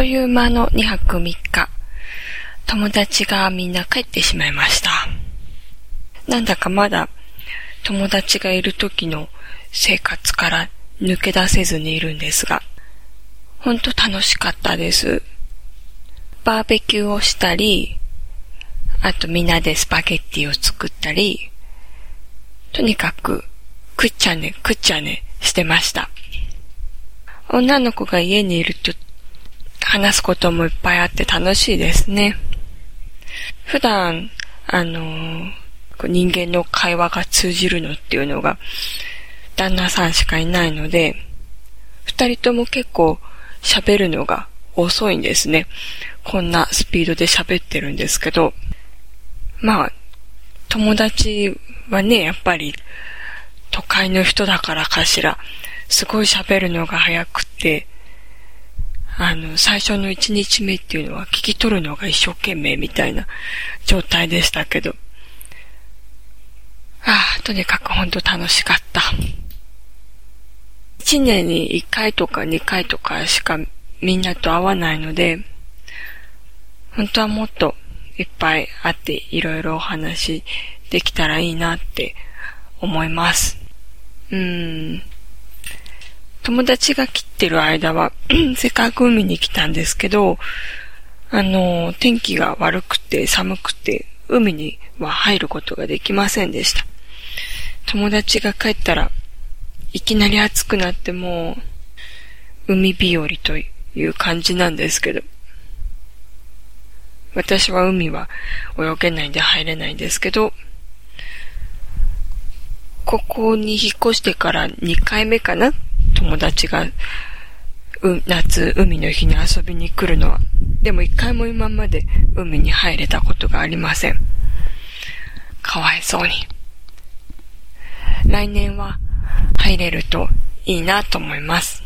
という間の2泊3日、友達がみんな帰ってしまいました。なんだかまだ友達がいる時の生活から抜け出せずにいるんですが、ほんと楽しかったです。バーベキューをしたり、あとみんなでスパゲッティを作ったり、とにかく、くっちゃね、くっちゃねしてました。女の子が家にいると話すこともいっぱいあって楽しいですね。普段、あのー、人間の会話が通じるのっていうのが、旦那さんしかいないので、二人とも結構喋るのが遅いんですね。こんなスピードで喋ってるんですけど、まあ、友達はね、やっぱり都会の人だからかしら、すごい喋るのが早くて、あの、最初の一日目っていうのは聞き取るのが一生懸命みたいな状態でしたけど、ああ、とにかく本当楽しかった。一年に一回とか二回とかしかみんなと会わないので、本当はもっといっぱい会っていろいろお話できたらいいなって思います。うーん。友達が来てる間は、せっかく海に来たんですけど、あの、天気が悪くて寒くて、海には入ることができませんでした。友達が帰ったら、いきなり暑くなってもう、海日和という感じなんですけど、私は海は泳げないんで入れないんですけど、ここに引っ越してから2回目かな友達が、う、夏、海の日に遊びに来るのは。でも一回も今まで海に入れたことがありません。かわいそうに。来年は入れるといいなと思います。